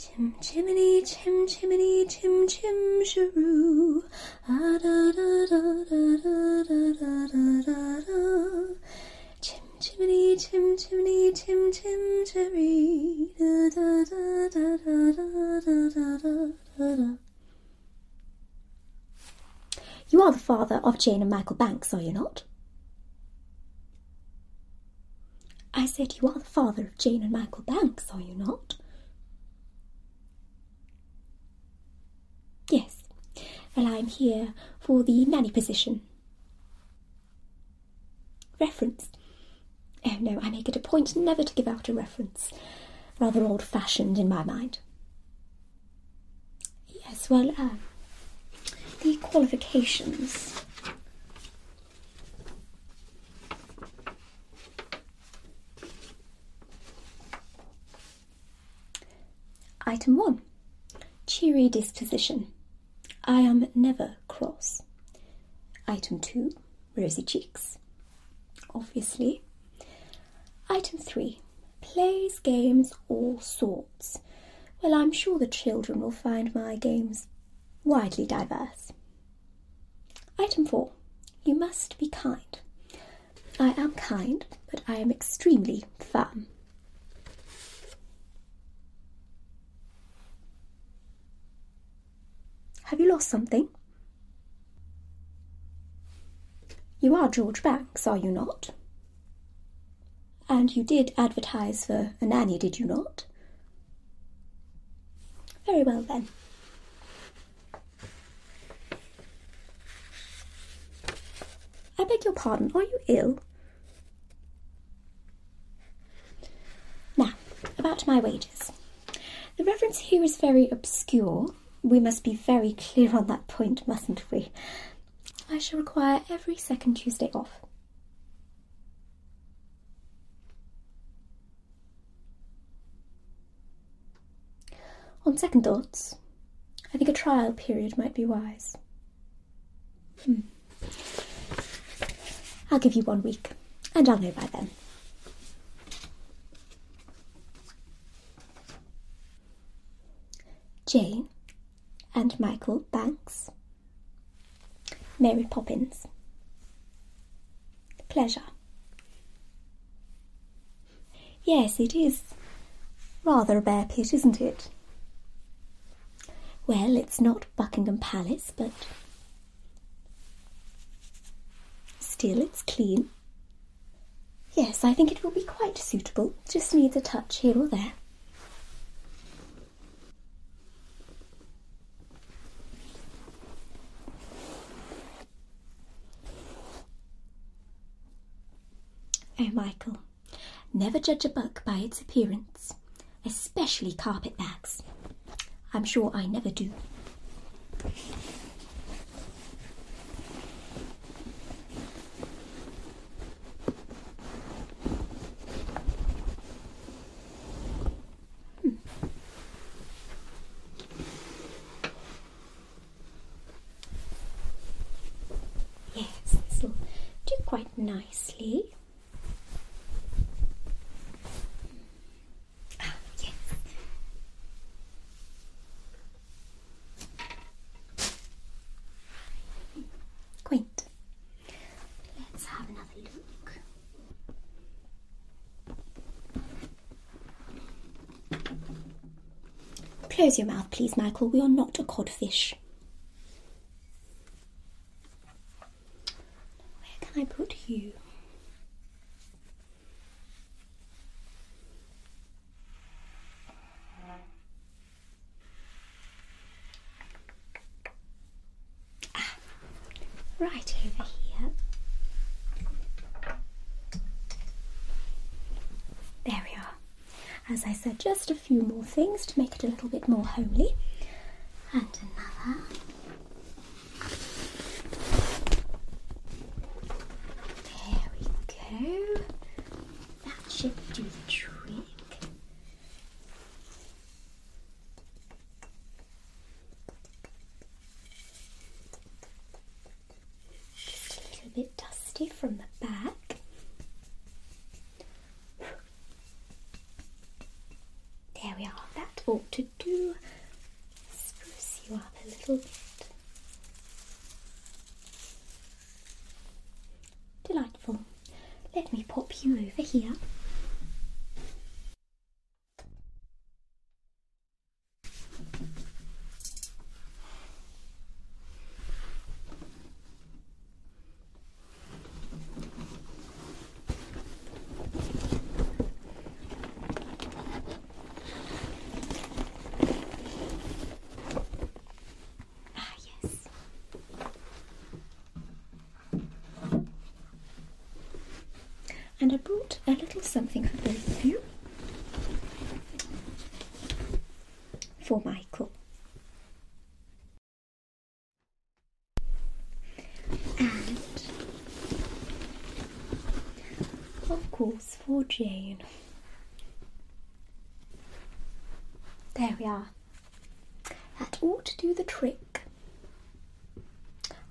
Chim chimney, chim chimney, chim chim shiroo. Ah da da da da da da da da da da. Chim chimney, chim chimney, chim chim cherry. Da da da da da da da da da da da. You are the father of Jane and Michael Banks, are you not? I said you are the father of Jane and Michael Banks, are you not? Yes. Well, I'm here for the nanny position. Reference? Oh no, I make it a point never to give out a reference. Rather old fashioned in my mind. Yes, well, uh, the qualifications. Item 1 Cheery disposition. I am never cross. Item 2 Rosy cheeks. Obviously. Item 3 Plays games all sorts. Well, I'm sure the children will find my games widely diverse. Item 4 You must be kind. I am kind, but I am extremely firm. Have you lost something? You are George Banks, are you not? And you did advertise for a nanny, did you not? Very well then. I beg your pardon, are you ill? Now, about my wages. The reference here is very obscure. We must be very clear on that point, mustn't we? I shall require every second Tuesday off. On second thoughts, I think a trial period might be wise. Hmm. I'll give you one week, and I'll know by then. Jane and Michael Banks. Mary Poppins. Pleasure. Yes, it is rather a bear pit, isn't it? Well, it's not Buckingham Palace, but still it's clean. Yes, I think it will be quite suitable. Just needs a touch here or there. Oh, Michael, never judge a book by its appearance, especially carpet bags. I'm sure I never do. Hmm. Yes, this will do quite nicely. Ah, yes. Quaint. Let's have another look. Close your mouth, please, Michael. We are not a codfish. Where can I put you? Ah, right over here. There we are. As I said, just a few more things to make it a little bit more homely. And another. There we go. That should do the trick. Just a little bit dusty from the back. There we are, that to do spruce you up a little bit. Delightful. Let me pop you over here. Ah, yes. And I brought a little something for both of you. For Michael. And of course for Jane. There we are. That ought to do the trick.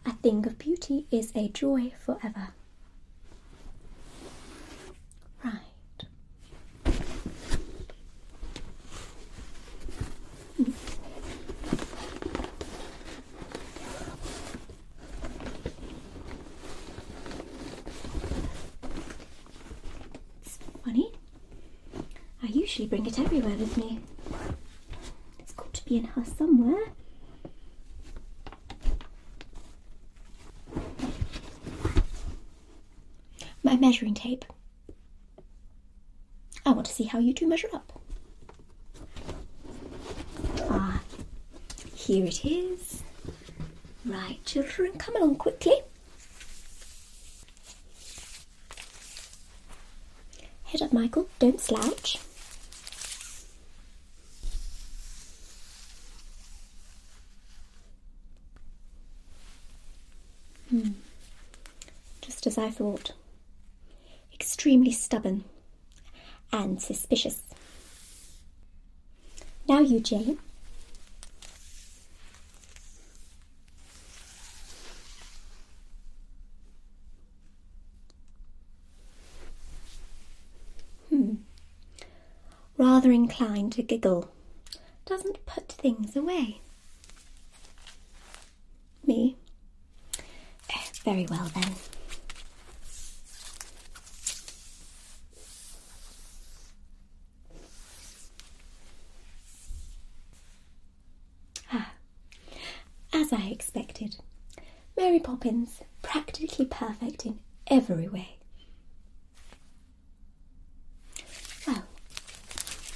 A thing of beauty is a joy forever. Right. Hmm. It's funny. I usually bring it everywhere with me. It's got to be in her somewhere. My measuring tape. I want to see how you two measure up. Ah, here it is. Right, children, come along quickly. Head up, Michael. Don't slouch. Hmm. Just as I thought. Extremely stubborn and suspicious. Now you, Jane. Hmm. Rather inclined to giggle. Doesn't put things away. Me? Eh, Very well then. Ah, as I expected, Poppins practically perfect in every way. Well,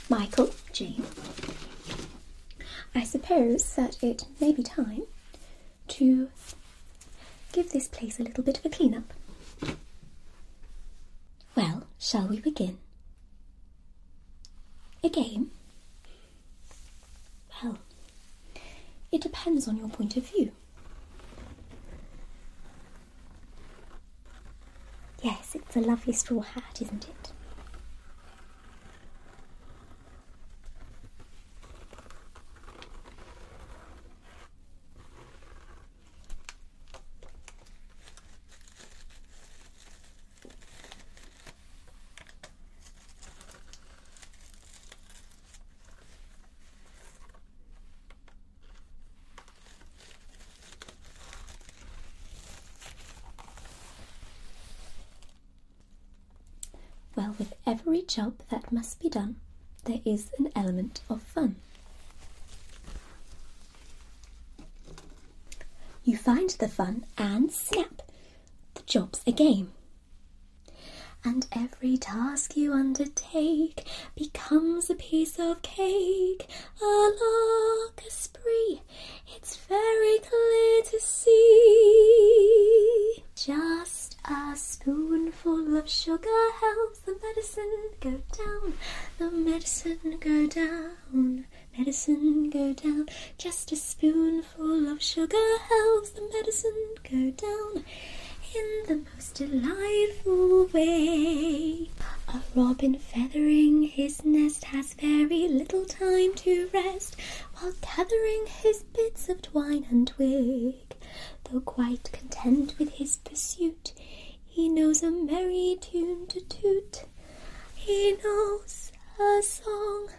Michael, Jane, I suppose that it may be time to give this place a little bit of a clean up. Well, shall we begin? A game? Well, it depends on your point of view. Yes, it's a lovely straw hat, isn't it? With every job that must be done, there is an element of fun. You find the fun and snap, the job's a game. And every task you undertake becomes a piece of cake, a lark, a spree. It's very clear to see. Just a spoonful of sugar helps the medicine go down, the medicine go down, medicine go down. Just a spoonful of sugar helps the medicine go down in the most delightful way. A robin feathering his nest has very little time to rest while gathering his bits of twine and twig. Though quite content with his pursuit, he knows a merry tune to toot. He knows a song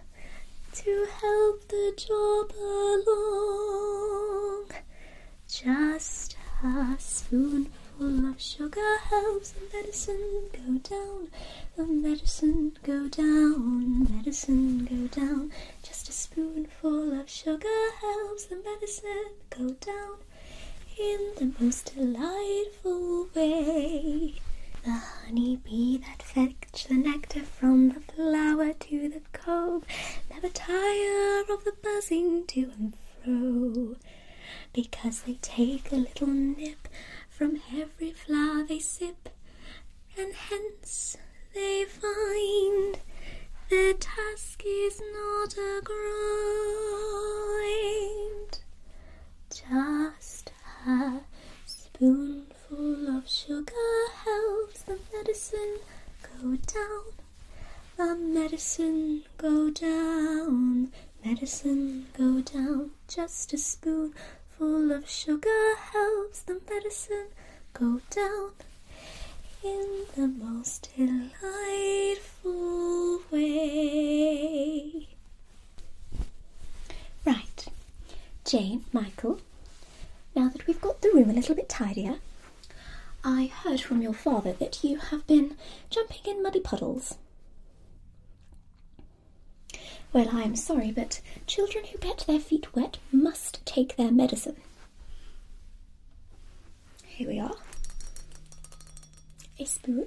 to help the job along. Just a spoonful of sugar helps the medicine go down. The medicine go down, medicine go down. Just a spoonful of sugar helps the medicine go down in the most delightful way. The honey bee that fetch the nectar from the flower to the comb never tire of the buzzing to and fro, because they take a little nip from every flower they sip, and hence they find their task is not a grind. Just a spoonful of sugar helps the medicine go down. The medicine go down, medicine go down. Just a spoonful of sugar medicine go down in the most delightful way. Right, Jane, Michael, now that we've got the room a little bit tidier, I heard from your father that you have been jumping in muddy puddles. Well, I am sorry, but children who get their feet wet must take their medicine. Here we are. A spoon.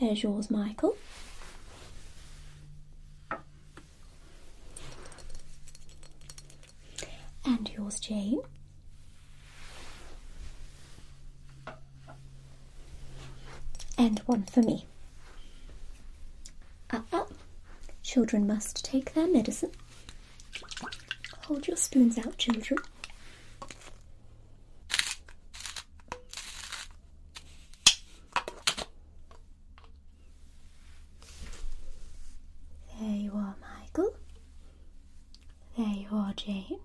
There's yours, Michael. And yours, Jane. And one for me. Uh uh. Children must take their medicine. Hold your spoons out, children. There you are, Michael. There you are, Jane.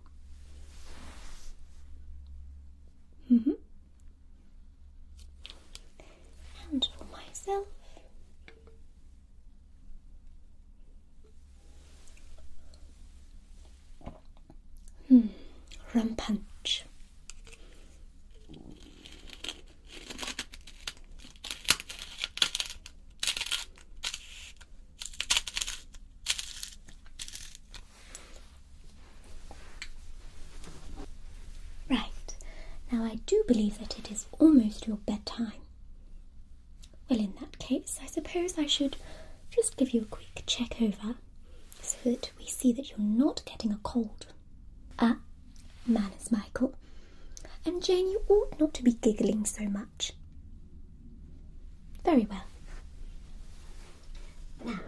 Mm-hmm. And for myself. Hmm, rum punch. Right, now I do believe that it is almost your bedtime. Well, in that case, I suppose I should just give you a quick check over so that we see that you're not getting a cold. Ah, manners, Michael. And Jane, you ought not to be giggling so much. Very well. Now,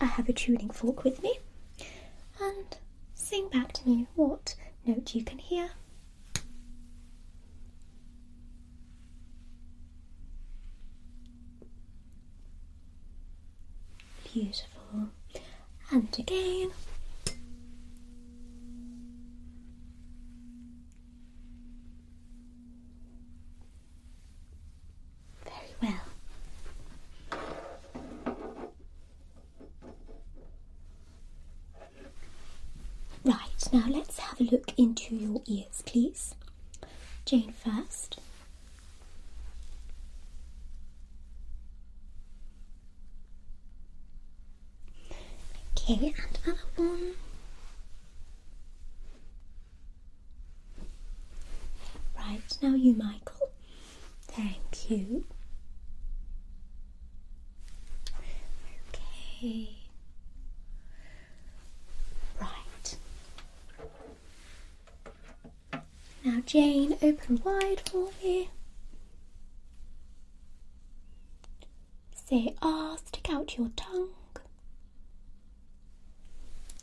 I have a tuning fork with me, and sing back to me what note you can hear. Beautiful. And again. Very well. Right, now let's have a look into your ears, please. Jane first. Okay, and other one. Right, now you, Michael. Thank you. Okay. Right. Now, Jane, open wide for me. Say ah, stick out your tongue.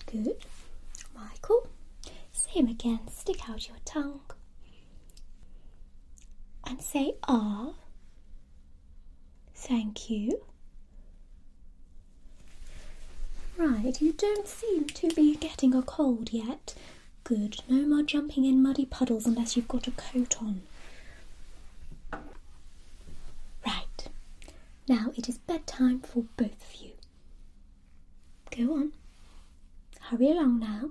Good. Michael, same again, stick out your tongue. And say ah. Thank you. Right, you don't seem to be getting a cold yet. Good. No more jumping in muddy puddles unless you've got a coat on. Right. Now it is bedtime for both of you. Go on. Hurry along now.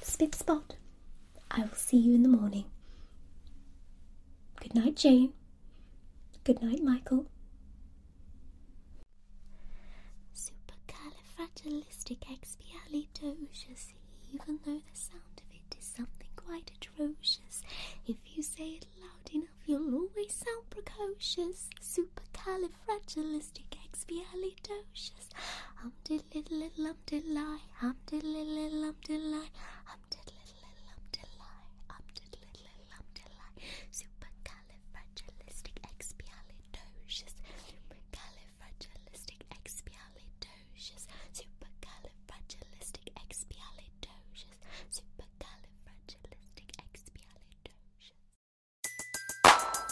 Spit spot. I will see you in the morning. Good night, Jane. Good night, Michael. Supercalifragilisticexpialidocious, even though the sound of it is something quite atrocious. If you say it loud enough, you'll always sound precocious. Supercalifragilisticexpialidocious. Um diddly diddly, um diddly um diddly, um diddly um diddly, um diddly um diddly. Supercalifragilisticexpialidocious. Supercalifragilisticexpialidocious. Supercalifragilisticexpialidocious. Supercalifragilisticexpialidocious.